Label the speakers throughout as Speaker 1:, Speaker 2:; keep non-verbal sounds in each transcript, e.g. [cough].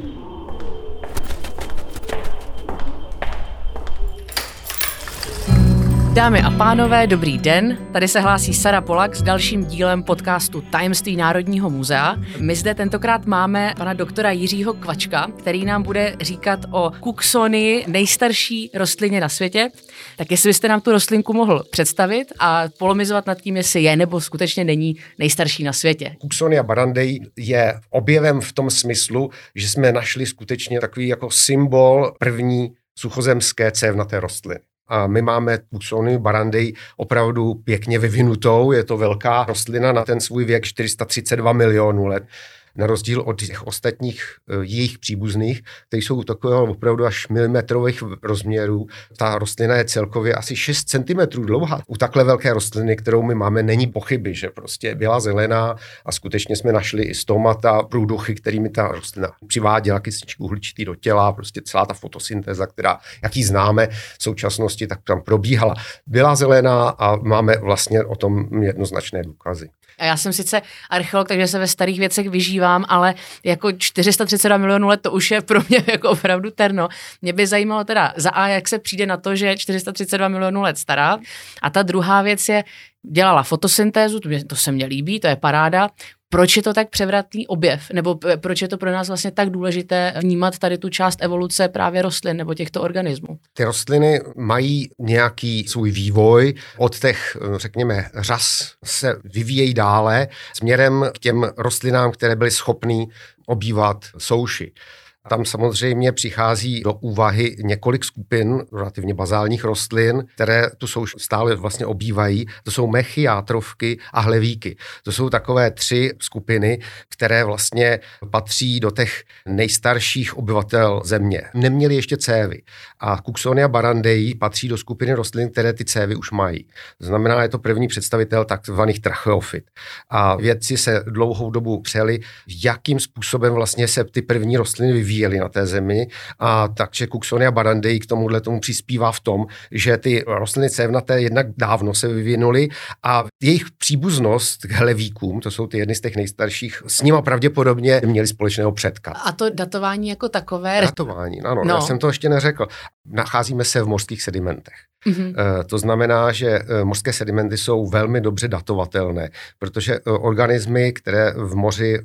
Speaker 1: Thank you. Dámy a pánové, dobrý den. Tady se hlásí Sara Polak s dalším dílem podcastu Tajemství Národního muzea. My zde tentokrát máme pana doktora Jiřího Kvačka, který nám bude říkat o kuksonii, nejstarší rostlině na světě. Tak jestli byste nám tu rostlinku mohl představit a polomizovat nad tím, jestli je nebo skutečně není nejstarší na světě.
Speaker 2: Kuksonia barandej je objevem v tom smyslu, že jsme našli skutečně takový jako symbol první suchozemské cévnaté rostliny. A my máme Puxony barandej opravdu pěkně vyvinutou. Je to velká rostlina na ten svůj věk 432 milionů let na rozdíl od těch ostatních eh, jejich příbuzných, kteří jsou takového opravdu až milimetrových rozměrů. Ta rostlina je celkově asi 6 cm dlouhá. U takhle velké rostliny, kterou my máme, není pochyby, že prostě byla zelená a skutečně jsme našli i stomata, průduchy, kterými ta rostlina přiváděla kysličku uhličitý do těla, prostě celá ta fotosyntéza, která, jak ji známe v současnosti, tak tam probíhala. Byla zelená a máme vlastně o tom jednoznačné důkazy.
Speaker 1: A já jsem sice archeolog, takže se ve starých věcech vyžívám, ale jako 432 milionů let to už je pro mě jako opravdu terno. Mě by zajímalo teda za A, jak se přijde na to, že je 432 milionů let stará. A ta druhá věc je, dělala fotosyntézu, to, to se mně líbí, to je paráda. Proč je to tak převratný objev? Nebo proč je to pro nás vlastně tak důležité vnímat tady tu část evoluce právě rostlin nebo těchto organismů?
Speaker 2: Ty rostliny mají nějaký svůj vývoj. Od těch, řekněme, řas se vyvíjejí dále směrem k těm rostlinám, které byly schopné obývat souši. Tam samozřejmě přichází do úvahy několik skupin relativně bazálních rostlin, které tu jsou stále vlastně obývají. To jsou mechy, játrovky a hlevíky. To jsou takové tři skupiny, které vlastně patří do těch nejstarších obyvatel země. Neměli ještě cévy. A Cooksonia barandeji patří do skupiny rostlin, které ty cévy už mají. To znamená, je to první představitel takzvaných tracheofit. A vědci se dlouhou dobu přeli, jakým způsobem vlastně se ty první rostliny vyvíjí vyvíjeli na té zemi. A takže Cooksonia barandei k tomuhle tomu přispívá v tom, že ty rostliny cévnaté jednak dávno se vyvinuly a jejich příbuznost k hlevíkům, to jsou ty jedny z těch nejstarších, s nima pravděpodobně měli společného předka.
Speaker 1: A to datování jako takové?
Speaker 2: Datování, ano, no. já jsem to ještě neřekl. Nacházíme se v mořských sedimentech. Mm-hmm. To znamená, že eh, mořské sedimenty jsou velmi dobře datovatelné, protože eh, organismy, které v moři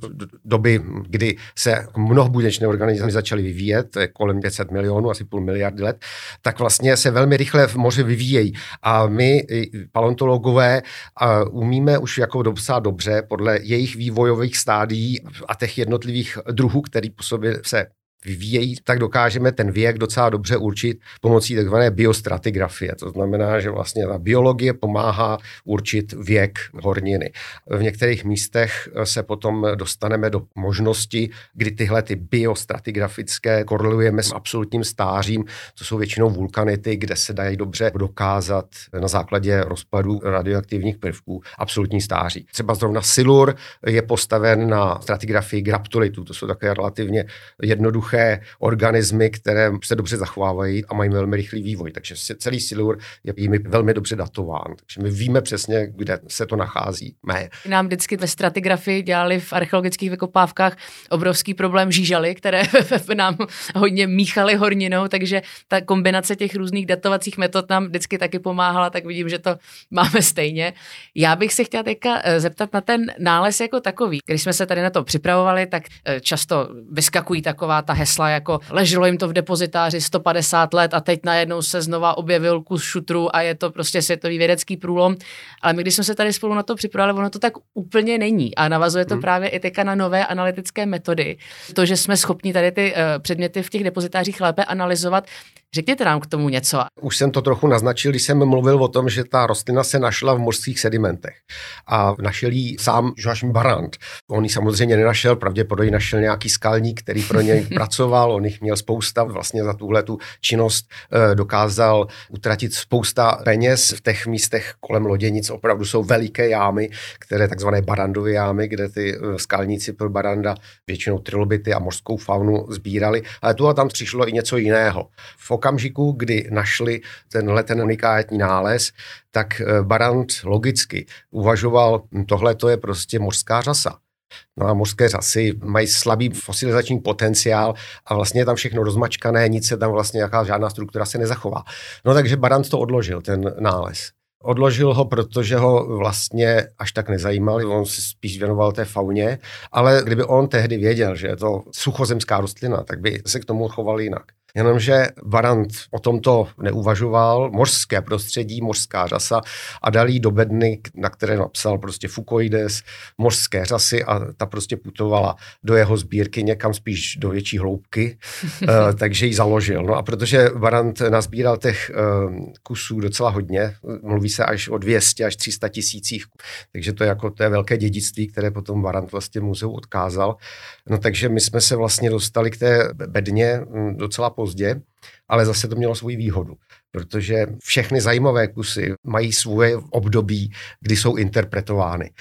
Speaker 2: doby, kdy se mnohobuněčné organismy začaly vyvíjet, kolem 500 milionů, asi půl miliardy let, tak vlastně se velmi rychle v moři vyvíjejí. A my, paleontologové, umíme už jako dopsat dobře podle jejich vývojových stádií a těch jednotlivých druhů, který po sobě se vyvíjejí, tak dokážeme ten věk docela dobře určit pomocí tzv. biostratigrafie. To znamená, že vlastně ta biologie pomáhá určit věk horniny. V některých místech se potom dostaneme do možnosti, kdy tyhle ty biostratigrafické korelujeme s absolutním stářím, to jsou většinou vulkanity, kde se dají dobře dokázat na základě rozpadu radioaktivních prvků absolutní stáří. Třeba zrovna silur je postaven na stratigrafii graptolitu, to jsou také relativně jednoduché jednoduché organismy, které se dobře zachovávají a mají velmi rychlý vývoj. Takže celý silur je jimi velmi dobře datován. Takže my víme přesně, kde se to nachází. Mé.
Speaker 1: Nám vždycky ve stratigrafii dělali v archeologických vykopávkách obrovský problém žížaly, které [laughs] nám hodně míchaly horninou, takže ta kombinace těch různých datovacích metod nám vždycky taky pomáhala, tak vidím, že to máme stejně. Já bych se chtěla teďka eh, zeptat na ten nález jako takový. Když jsme se tady na to připravovali, tak eh, často vyskakují taková ta hesla, jako leželo jim to v depozitáři 150 let a teď najednou se znova objevil kus šutru a je to prostě světový vědecký průlom. Ale my, když jsme se tady spolu na to připravili, ono to tak úplně není. A navazuje to hmm. právě i teďka na nové analytické metody. To, že jsme schopni tady ty uh, předměty v těch depozitářích lépe analyzovat, Řekněte nám k tomu něco.
Speaker 2: Už jsem to trochu naznačil, když jsem mluvil o tom, že ta rostlina se našla v mořských sedimentech. A našel ji sám Joachim Barant. On ji samozřejmě nenašel, pravděpodobně našel nějaký skalník, který pro něj [laughs] pracoval. On jich měl spousta. Vlastně za tuhle tu činnost eh, dokázal utratit spousta peněz v těch místech kolem loděnic. Opravdu jsou veliké jámy, které takzvané barandové jámy, kde ty eh, skalníci pro baranda většinou trilobity a mořskou faunu sbírali. Ale tu a tam přišlo i něco jiného. V okamžiku, kdy našli tenhle ten unikátní nález, tak eh, Barant logicky uvažoval, hm, tohle to je prostě mořská řasa. No a mořské řasy mají slabý fosilizační potenciál a vlastně je tam všechno rozmačkané, nic se tam vlastně, jaká žádná struktura se nezachová. No takže Barant to odložil, ten nález. Odložil ho, protože ho vlastně až tak nezajímal, on se spíš věnoval té fauně, ale kdyby on tehdy věděl, že je to suchozemská rostlina, tak by se k tomu choval jinak. Jenomže Varant o tomto neuvažoval, mořské prostředí, mořská řasa a dal jí do bedny, na které napsal prostě Fukoides, mořské řasy a ta prostě putovala do jeho sbírky někam spíš do větší hloubky, uh, [laughs] takže ji založil. No a protože Varant nazbíral těch uh, kusů docela hodně, mluví se až o 200 až 300 tisících, takže to je jako to je velké dědictví, které potom Varant vlastně muzeu odkázal. No takže my jsme se vlastně dostali k té bedně hm, docela po pozdě, ale zase to mělo svoji výhodu, protože všechny zajímavé kusy mají svoje období, kdy jsou interpretovány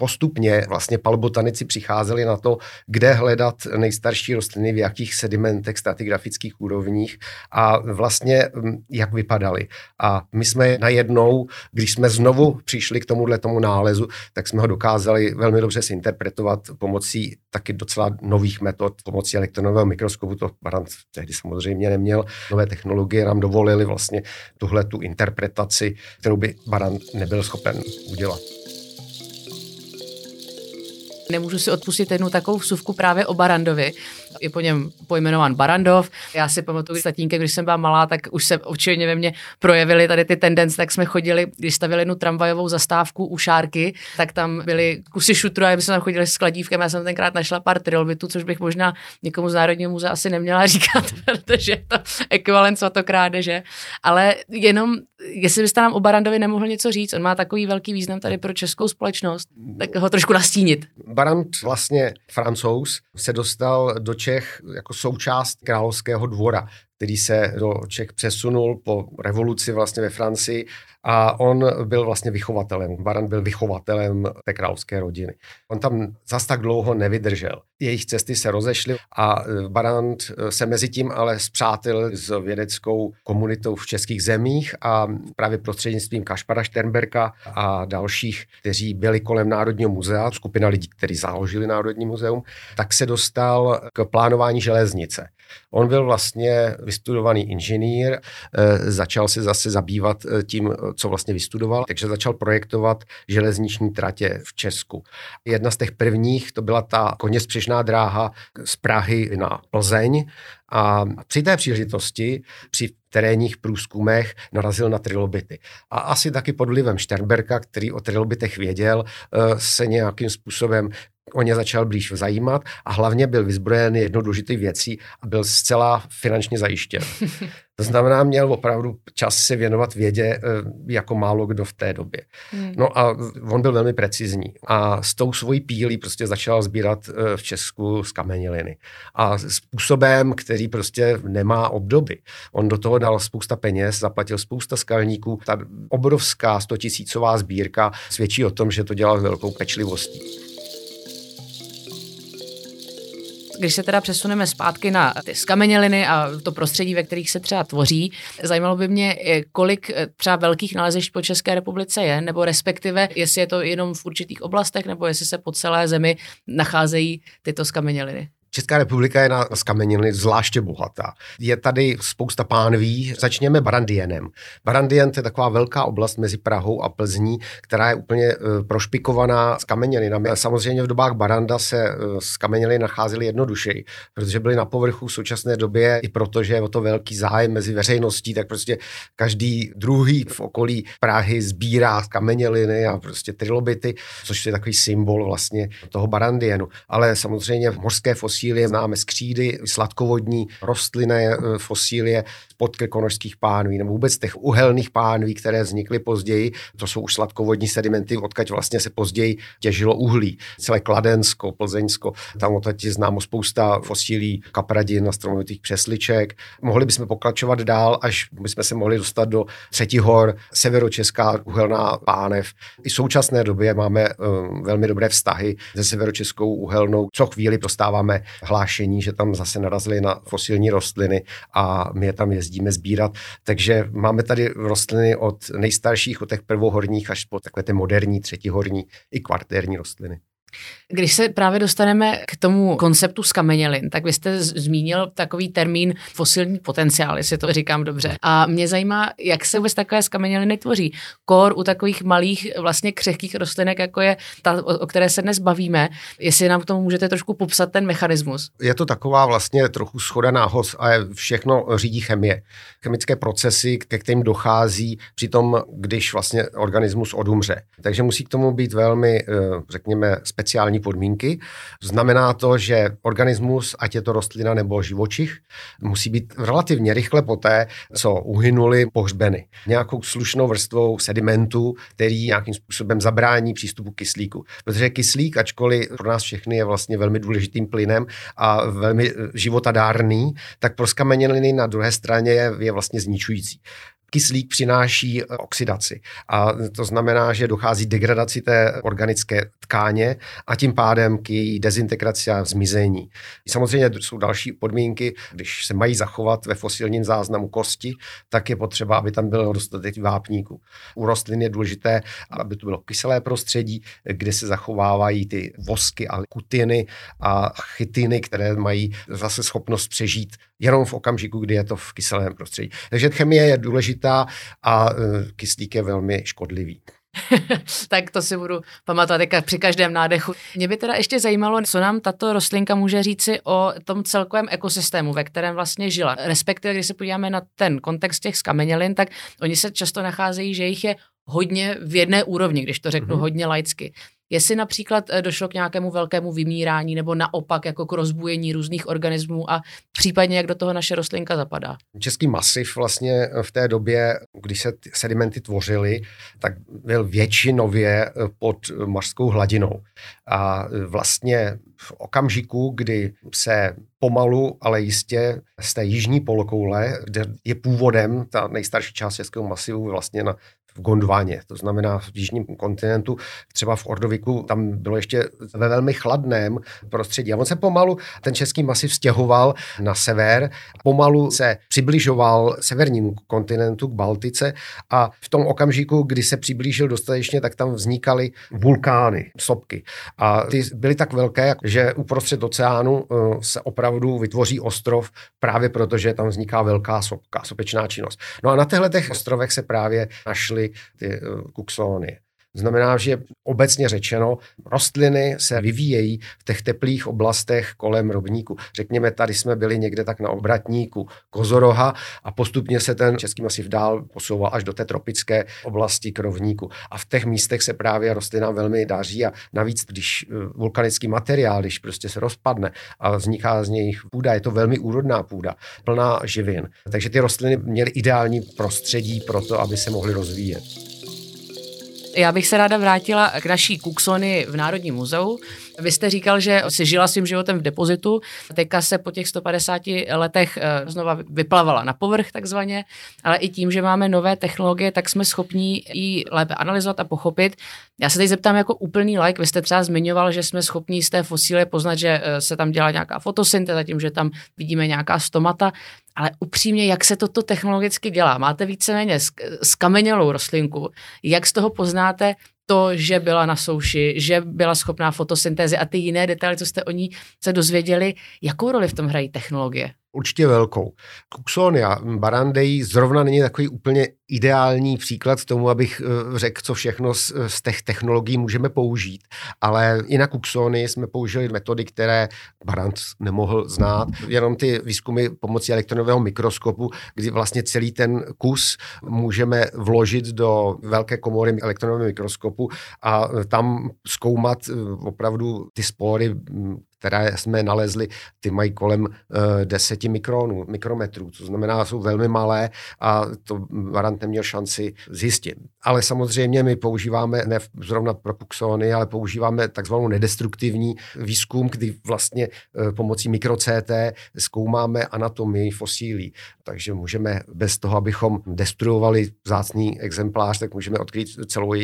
Speaker 2: postupně vlastně palbotanici přicházeli na to, kde hledat nejstarší rostliny, v jakých sedimentech, stratigrafických úrovních a vlastně mm, jak vypadaly. A my jsme najednou, když jsme znovu přišli k tomuhle tomu nálezu, tak jsme ho dokázali velmi dobře interpretovat pomocí taky docela nových metod, pomocí elektronového mikroskopu, to Barant tehdy samozřejmě neměl. Nové technologie nám dovolily vlastně tuhle tu interpretaci, kterou by Barant nebyl schopen udělat.
Speaker 1: Nemůžu si odpustit jednu takovou vsuvku právě o Barandovi. Je po něm pojmenován Barandov. Já si pamatuju s tatínkem, když jsem byla malá, tak už se očividně ve mně projevily tady ty tendence, tak jsme chodili, když stavili jednu tramvajovou zastávku u Šárky, tak tam byly kusy šutru a my jsme tam chodili s kladívkem. Já jsem tenkrát našla pár trilbitů, což bych možná někomu z Národního muzea asi neměla [laughs] říkat, protože je to ekvivalent svatokrádeže. Ale jenom, jestli byste nám o Barandovi nemohl něco říct, on má takový velký význam tady pro českou společnost, tak ho trošku nastínit.
Speaker 2: Barant vlastně francouz se dostal do Čech jako součást královského dvora, který se do Čech přesunul po revoluci vlastně ve Francii a on byl vlastně vychovatelem. Baran byl vychovatelem té královské rodiny. On tam zas tak dlouho nevydržel. Jejich cesty se rozešly a e, Barant e, se mezi tím ale zpřátel s vědeckou komunitou v českých zemích a právě prostřednictvím Kašpara Sternberka a dalších, kteří byli kolem Národního muzea, skupina lidí, kteří založili Národní muzeum, tak se dostal k plánování železnice. On byl vlastně vystudovaný inženýr, e, začal se zase zabývat tím, co vlastně vystudoval, takže začal projektovat železniční tratě v Česku. Jedna z těch prvních to byla ta koně dráha z Prahy na Plzeň a při té příležitosti, při terénních průzkumech narazil na trilobity. A asi taky pod vlivem Sternberka, který o trilobitech věděl, eh, se nějakým způsobem o ně začal blíž zajímat a hlavně byl vyzbrojen jednou důležitou věcí a byl zcela finančně zajištěn. [laughs] To znamená, měl opravdu čas se věnovat vědě eh, jako málo kdo v té době. Hmm. No a on byl velmi precizní a s tou svojí pílí prostě začal sbírat eh, v Česku z kameniliny. A způsobem, který prostě nemá obdoby. On do toho dal spousta peněz, zaplatil spousta skalníků. Ta obrovská stotisícová sbírka svědčí o tom, že to dělal velkou pečlivostí.
Speaker 1: Když se teda přesuneme zpátky na ty skameněliny a to prostředí, ve kterých se třeba tvoří, zajímalo by mě, kolik eh, třeba velkých nalezišť po České republice je, nebo respektive, jestli je to jenom v určitých oblastech, nebo jestli se po celé zemi nacházejí tyto skameněliny.
Speaker 2: Česká republika je na skameniny zvláště bohatá. Je tady spousta pánví. Začněme Barandienem. Barandien je taková velká oblast mezi Prahou a Plzní, která je úplně uh, prošpikovaná skamenělinami. Samozřejmě v dobách Baranda se uh, skameněliny nacházely jednodušeji, protože byly na povrchu v současné době i protože je o to velký zájem mezi veřejností, tak prostě každý druhý v okolí Prahy sbírá skameněliny a prostě trilobity, což je takový symbol vlastně toho Barandienu. Ale samozřejmě mořské fosíly fosílie, známe skřídy, sladkovodní rostlinné eh, fosílie podkrkonožských pánví nebo vůbec těch uhelných pánví, které vznikly později. To jsou už sladkovodní sedimenty, odkaď vlastně se později těžilo uhlí. Celé Kladensko, Plzeňsko, tam odtaď je známo spousta fosílí kapradin a stromovitých přesliček. Mohli bychom pokračovat dál, až bychom se mohli dostat do Třetihor, severočeská uhelná pánev. I v současné době máme um, velmi dobré vztahy se severočeskou uhelnou. Co chvíli dostáváme hlášení, že tam zase narazili na fosilní rostliny a my je tam jezdíme sbírat. Takže máme tady rostliny od nejstarších, od těch prvohorních až po takové ty moderní, třetihorní i kvartérní rostliny.
Speaker 1: Když se právě dostaneme k tomu konceptu skamenělin, tak vy jste zmínil takový termín fosilní potenciál, jestli to říkám dobře. A mě zajímá, jak se vůbec takové skameněliny tvoří. Kor u takových malých, vlastně křehkých rostlinek, jako je ta, o které se dnes bavíme, jestli nám k tomu můžete trošku popsat ten mechanismus.
Speaker 2: Je to taková vlastně trochu schoda náhod a všechno řídí chemie. Chemické procesy, ke kterým dochází při tom, když vlastně organismus odumře. Takže musí k tomu být velmi, eh, řekněme, speciální podmínky. Znamená to, že organismus, ať je to rostlina nebo živočich, musí být relativně rychle poté, co uhynuli, pohřbeny. Nějakou slušnou vrstvou sedimentu, který nějakým způsobem zabrání přístupu kyslíku. Protože kyslík, ačkoliv pro nás všechny je vlastně velmi důležitým plynem a velmi životadárný, tak pro skameněliny na druhé straně je, je vlastně zničující kyslík přináší eh, oxidaci. A to znamená, že dochází degradaci té organické tkáně a tím pádem k její dezintegraci a zmizení. Samozřejmě jsou další podmínky, když se mají zachovat ve fosilním záznamu kosti, tak je potřeba, aby tam bylo dostatek vápníků. U rostlin je důležité, aby to bylo kyselé prostředí, kde se zachovávají ty vosky a kutiny a chytiny, které mají zase schopnost přežít jenom v okamžiku, kdy je to v kyselém prostředí. Takže chemie je důležitá a e, kyslík je velmi škodlivý. [laughs]
Speaker 1: tak to si budu pamatovat při každém nádechu. Mě by teda ještě zajímalo, co nám tato rostlinka může říci o tom celkovém ekosystému, ve kterém vlastně žila. Respektive, když se podíváme na ten kontext těch skamenělin, tak oni se často nacházejí, že jich je hodně v jedné úrovni, když to řeknu mm-hmm. hodně laicky. Jestli například eh, došlo k nějakému velkému vymírání nebo naopak jako k rozbujení různých organismů a případně jak do toho naše rostlinka zapadá.
Speaker 2: Český masiv vlastně v té době, když se sedimenty tvořily, tak byl většinově eh, pod mořskou hladinou. A eh, vlastně v okamžiku, kdy se pomalu, ale jistě z té jižní polokoule, kde je původem ta nejstarší část českého masivu vlastně na v Gondvaně, to znamená v jižním kontinentu, třeba v Ordoviku, tam bylo ještě ve velmi chladném prostředí. A on se pomalu, ten český masiv stěhoval na sever, pomalu se přibližoval severnímu kontinentu k Baltice a v tom okamžiku, kdy se přiblížil dostatečně, tak tam vznikaly vulkány, sopky. A ty byly tak velké, že uprostřed oceánu eh, se opravdu vytvoří ostrov právě proto, že tam vzniká velká sopka, sopečná činnost. No a na těchto ostrovech se právě našly või kuksooni Znamená, že obecně řečeno, rostliny se vyvíjejí v těch teplých oblastech kolem rovníku. Řekněme, tady jsme byli někde tak na obratníku Kozoroha a postupně se ten český masiv dál posouval až do té tropické oblasti k rovníku. A v těch místech se právě rostlinám velmi daří a navíc, když eh, vulkanický materiál, když prostě se rozpadne a vzniká z něj půda, je to velmi úrodná půda, plná živin. Takže ty rostliny měly ideální prostředí pro to, aby se mohly rozvíjet.
Speaker 1: Já bych se ráda vrátila k naší Kuxony v Národním muzeu. Vy jste říkal, že si žila svým životem v depozitu, teďka se po těch 150 letech eh, znova vyplavala na povrch takzvaně, ale i tím, že máme nové technologie, tak jsme schopni ji lépe analyzovat a pochopit. Já se teď zeptám jako úplný like, vy jste třeba zmiňoval, že jsme schopni z té fosílie poznat, že eh, se tam dělá nějaká fotosyntéza, tím, že tam vidíme nějaká stomata, ale upřímně, jak se toto technologicky dělá? Máte víceméně skamenělou rostlinku, jak z toho poznáte, to, že byla na souši, že byla schopná fotosyntézy a ty jiné detaily, co jste o ní se dozvěděli, jakou roli v tom hrají technologie?
Speaker 2: Určitě velkou. Kuxonia barandei zrovna není takový úplně ideální příklad tomu, abych eh, řekl, co všechno z, z těch technologií můžeme použít, ale i na Kuxony jsme použili metody, které Barand nemohl znát, jenom ty výzkumy pomocí elektronového mikroskopu, kdy vlastně celý ten kus můžeme vložit do velké komory elektronového mikroskopu a tam zkoumat eh, opravdu ty spory, které jsme nalezli, ty mají kolem uh, eh, 10 mikronů, mikrometrů, to znamená, jsou velmi malé a to varant neměl šanci zjistit. Ale samozřejmě my používáme ne zrovna pro puxony, ale používáme takzvanou nedestruktivní výzkum, kdy vlastně uh, pomocí mikro-CT zkoumáme anatomii fosílí. Takže můžeme bez toho, abychom destruovali vzácný exemplář, tak můžeme odkryt celou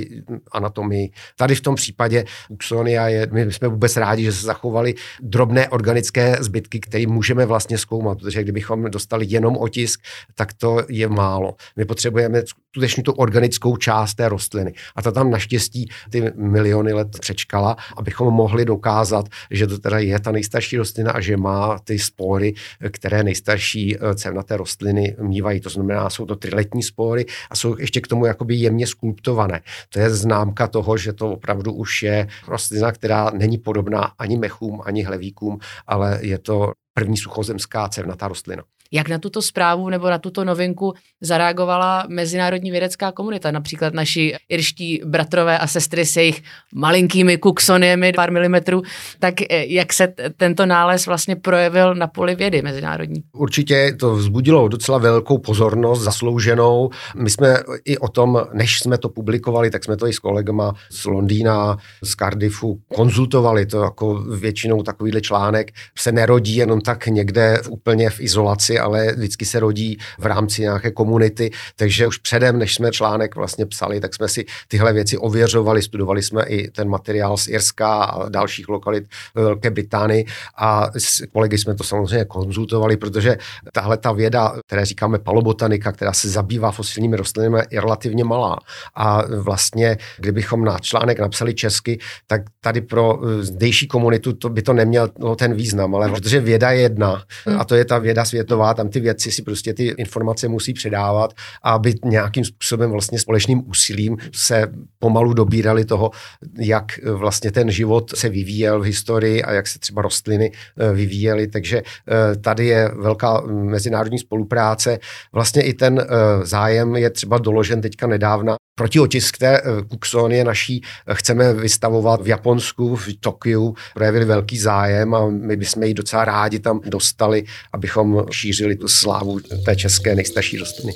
Speaker 2: anatomii. Tady v tom případě puxonia je, my jsme vůbec rádi, že se zachovali drobné organické zbytky, které můžeme vlastně zkoumat, protože kdybychom dostali jenom otisk, tak to je málo. My potřebujeme skutečně tu organickou část té rostliny. A ta tam naštěstí ty miliony let přečkala, abychom mohli dokázat, že to teda je ta nejstarší rostlina a že má ty spory, které nejstarší eh, cévnaté rostliny mývají. To znamená, jsou to triletní spory a jsou ještě k tomu jakoby jemně skulptované. To je známka toho, že to opravdu už je rostlina, která není podobná ani mechům, ani hlevíkům, ale je to první suchozemská cévnatá rostlina.
Speaker 1: Jak na tuto zprávu nebo na tuto novinku zareagovala mezinárodní vědecká komunita, například naši irští bratrové a sestry s jejich malinkými kuksoniemi pár milimetrů, tak eh, jak se tento nález vlastně projevil na poli vědy mezinárodní?
Speaker 2: Určitě to vzbudilo docela velkou pozornost, zaslouženou. My jsme i o tom, než jsme to publikovali, tak jsme to i s kolegama z Londýna, z Cardiffu konzultovali. To jako většinou takovýhle článek se nerodí jenom tak někde úplně v izolaci, ale vždycky se rodí v rámci nějaké komunity, takže už předem, než jsme článek vlastně psali, tak jsme si tyhle věci ověřovali, studovali jsme i ten materiál z Irska a dalších lokalit ve Velké Británii a s kolegy jsme to samozřejmě konzultovali, protože tahle ta věda, které říkáme palobotanika, která se zabývá fosilními rostlinami, je relativně malá. A vlastně, kdybychom na článek napsali česky, tak tady pro zdejší komunitu to by to neměl ten význam, ale protože věda je jedna a to je ta věda světová, tam ty věci si prostě ty informace musí předávat, aby nějakým způsobem vlastně společným úsilím se pomalu dobírali toho, jak vlastně ten život se vyvíjel v historii a jak se třeba rostliny eh, vyvíjely. Takže eh, tady je velká mezinárodní spolupráce. Vlastně i ten eh, zájem je třeba doložen teďka nedávna Protiotisk té kuxonie naší chceme vystavovat v Japonsku, v Tokiu. Projevili velký zájem a my bychom ji docela rádi tam dostali, abychom šířili tu slávu té české nejstarší rostliny.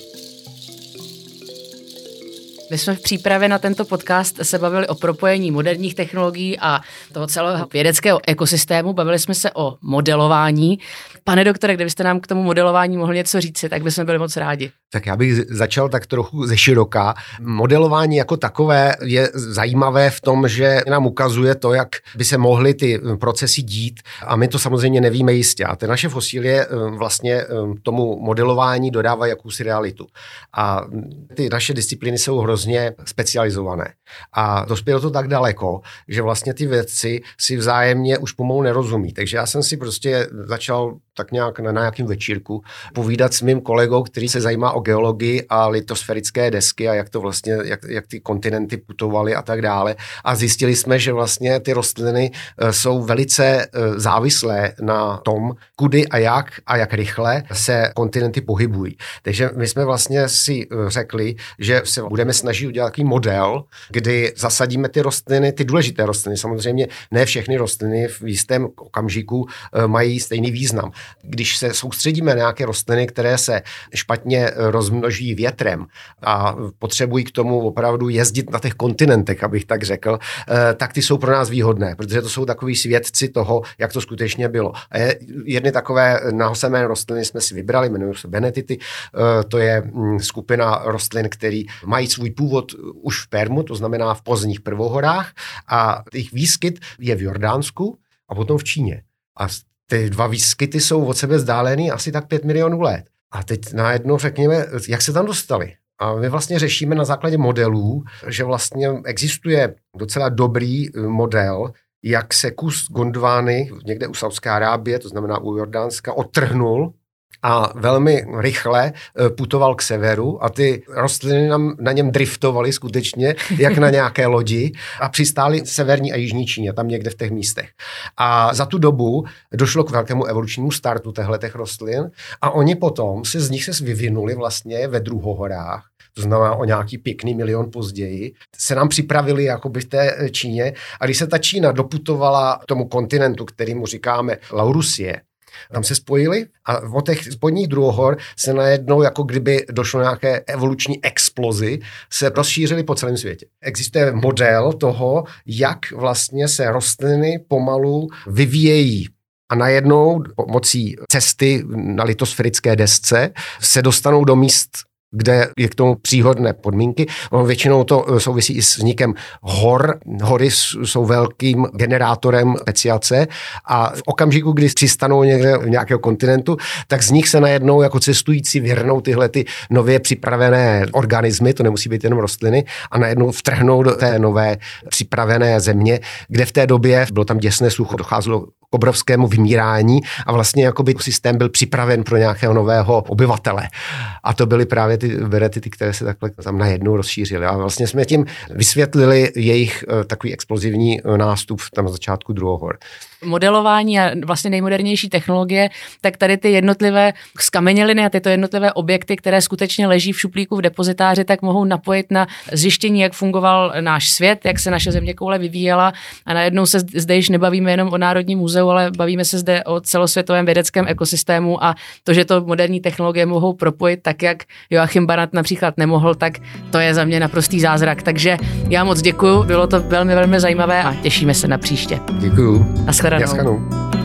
Speaker 1: My jsme v přípravě na tento podcast se bavili o propojení moderních technologií a toho celého vědeckého ekosystému. Bavili jsme se o modelování. Pane doktore, kdybyste nám k tomu modelování mohli něco říci, tak bychom byli moc rádi.
Speaker 2: Tak já bych začal tak trochu ze široká. Modelování jako takové je zajímavé v tom, že nám ukazuje to, jak by se mohly ty procesy dít a my to samozřejmě nevíme jistě. A ty naše fosílie eh, vlastně eh, tomu modelování dodávají jakousi realitu. A ty naše disciplíny jsou hrozně specializované. A dospělo to tak daleko, že vlastně ty věci si vzájemně už pomalu nerozumí. Takže já jsem si prostě začal tak nějak na nějakým večírku povídat s mým kolegou, který se zajímá o geologii a litosférické desky a jak to vlastně, jak, jak ty kontinenty putovaly a tak dále. A zjistili jsme, že vlastně ty rostliny e, jsou velice e, závislé na tom, kudy a jak a jak rychle se kontinenty pohybují. Takže my jsme vlastně si e, řekli, že se budeme snažit udělat takový model, kdy zasadíme ty rostliny, ty důležité rostliny. Samozřejmě ne všechny rostliny v jistém okamžiku mají stejný význam když se soustředíme na nějaké rostliny, které se špatně rozmnoží větrem a potřebují k tomu opravdu jezdit na těch kontinentech, abych tak řekl, eh, tak ty jsou pro nás výhodné, protože to jsou takový svědci toho, jak to skutečně bylo. A jedny takové nahosemé rostliny jsme si vybrali, jmenují se benetity, eh, to je mm, skupina rostlin, který mají svůj původ už v Permu, to znamená v pozdních prvohorách a jejich výskyt je v Jordánsku a potom v Číně. A ty dva výskyty jsou od sebe vzdálený asi tak 5 milionů let. A teď najednou řekněme, jak se tam dostali. A my vlastně řešíme na základě modelů, že vlastně existuje docela dobrý eh, model, jak se kus Gondvány někde u Saudské Arábie, to znamená u Jordánska, odtrhnul a velmi rychle eh, putoval k severu a ty rostliny nám na něm driftovaly skutečně, jak na nějaké [laughs] lodi a přistály severní a jižní Číně, tam někde v těch místech. A za tu dobu došlo k velkému evolučnímu startu těch rostlin a oni potom se z nich se vyvinuli vlastně ve druhohorách, to znamená o nějaký pěkný milion později, se nám připravili jakoby v té Číně a když se ta Čína doputovala k tomu kontinentu, kterýmu říkáme Laurusie, tam se spojili a od těch spodních druhohor se najednou, jako kdyby došlo nějaké evoluční explozi, se rozšířili po celém světě. Existuje model toho, jak vlastně se rostliny pomalu vyvíjejí a najednou pomocí cesty na litosférické desce se dostanou do míst kde je k tomu příhodné podmínky. Ono většinou to eh, souvisí i s vznikem hor. Hory jsou velkým generátorem speciace a v okamžiku, kdy přistanou někde v nějakého kontinentu, tak z nich se najednou jako cestující vyhrnou tyhle ty nově připravené organismy, to nemusí být jenom rostliny, a najednou vtrhnou do té nové připravené země, kde v té době bylo tam děsné sucho, docházelo k obrovskému vymírání a vlastně jakoby systém byl připraven pro nějakého nového obyvatele. A to byly právě ty veretity, které se takhle tam najednou rozšířily. A vlastně jsme tím vysvětlili jejich uh, takový explozivní uh, nástup tam na začátku druhohor
Speaker 1: modelování a vlastně nejmodernější technologie, tak tady ty jednotlivé skameněliny a tyto jednotlivé objekty, které skutečně leží v šuplíku v depozitáři, tak mohou napojit na zjištění, jak fungoval náš svět, jak se naše země koule vyvíjela a najednou se zde již nebavíme jenom o Národním muzeu, ale bavíme se zde o celosvětovém vědeckém ekosystému a to, že to moderní technologie mohou propojit tak, jak Joachim Barat například nemohl, tak to je za mě naprostý zázrak. Takže já moc děkuji, bylo to velmi, velmi zajímavé a těšíme se na příště.
Speaker 2: Děkuju.
Speaker 1: Naschledanou.
Speaker 2: Naschledanou.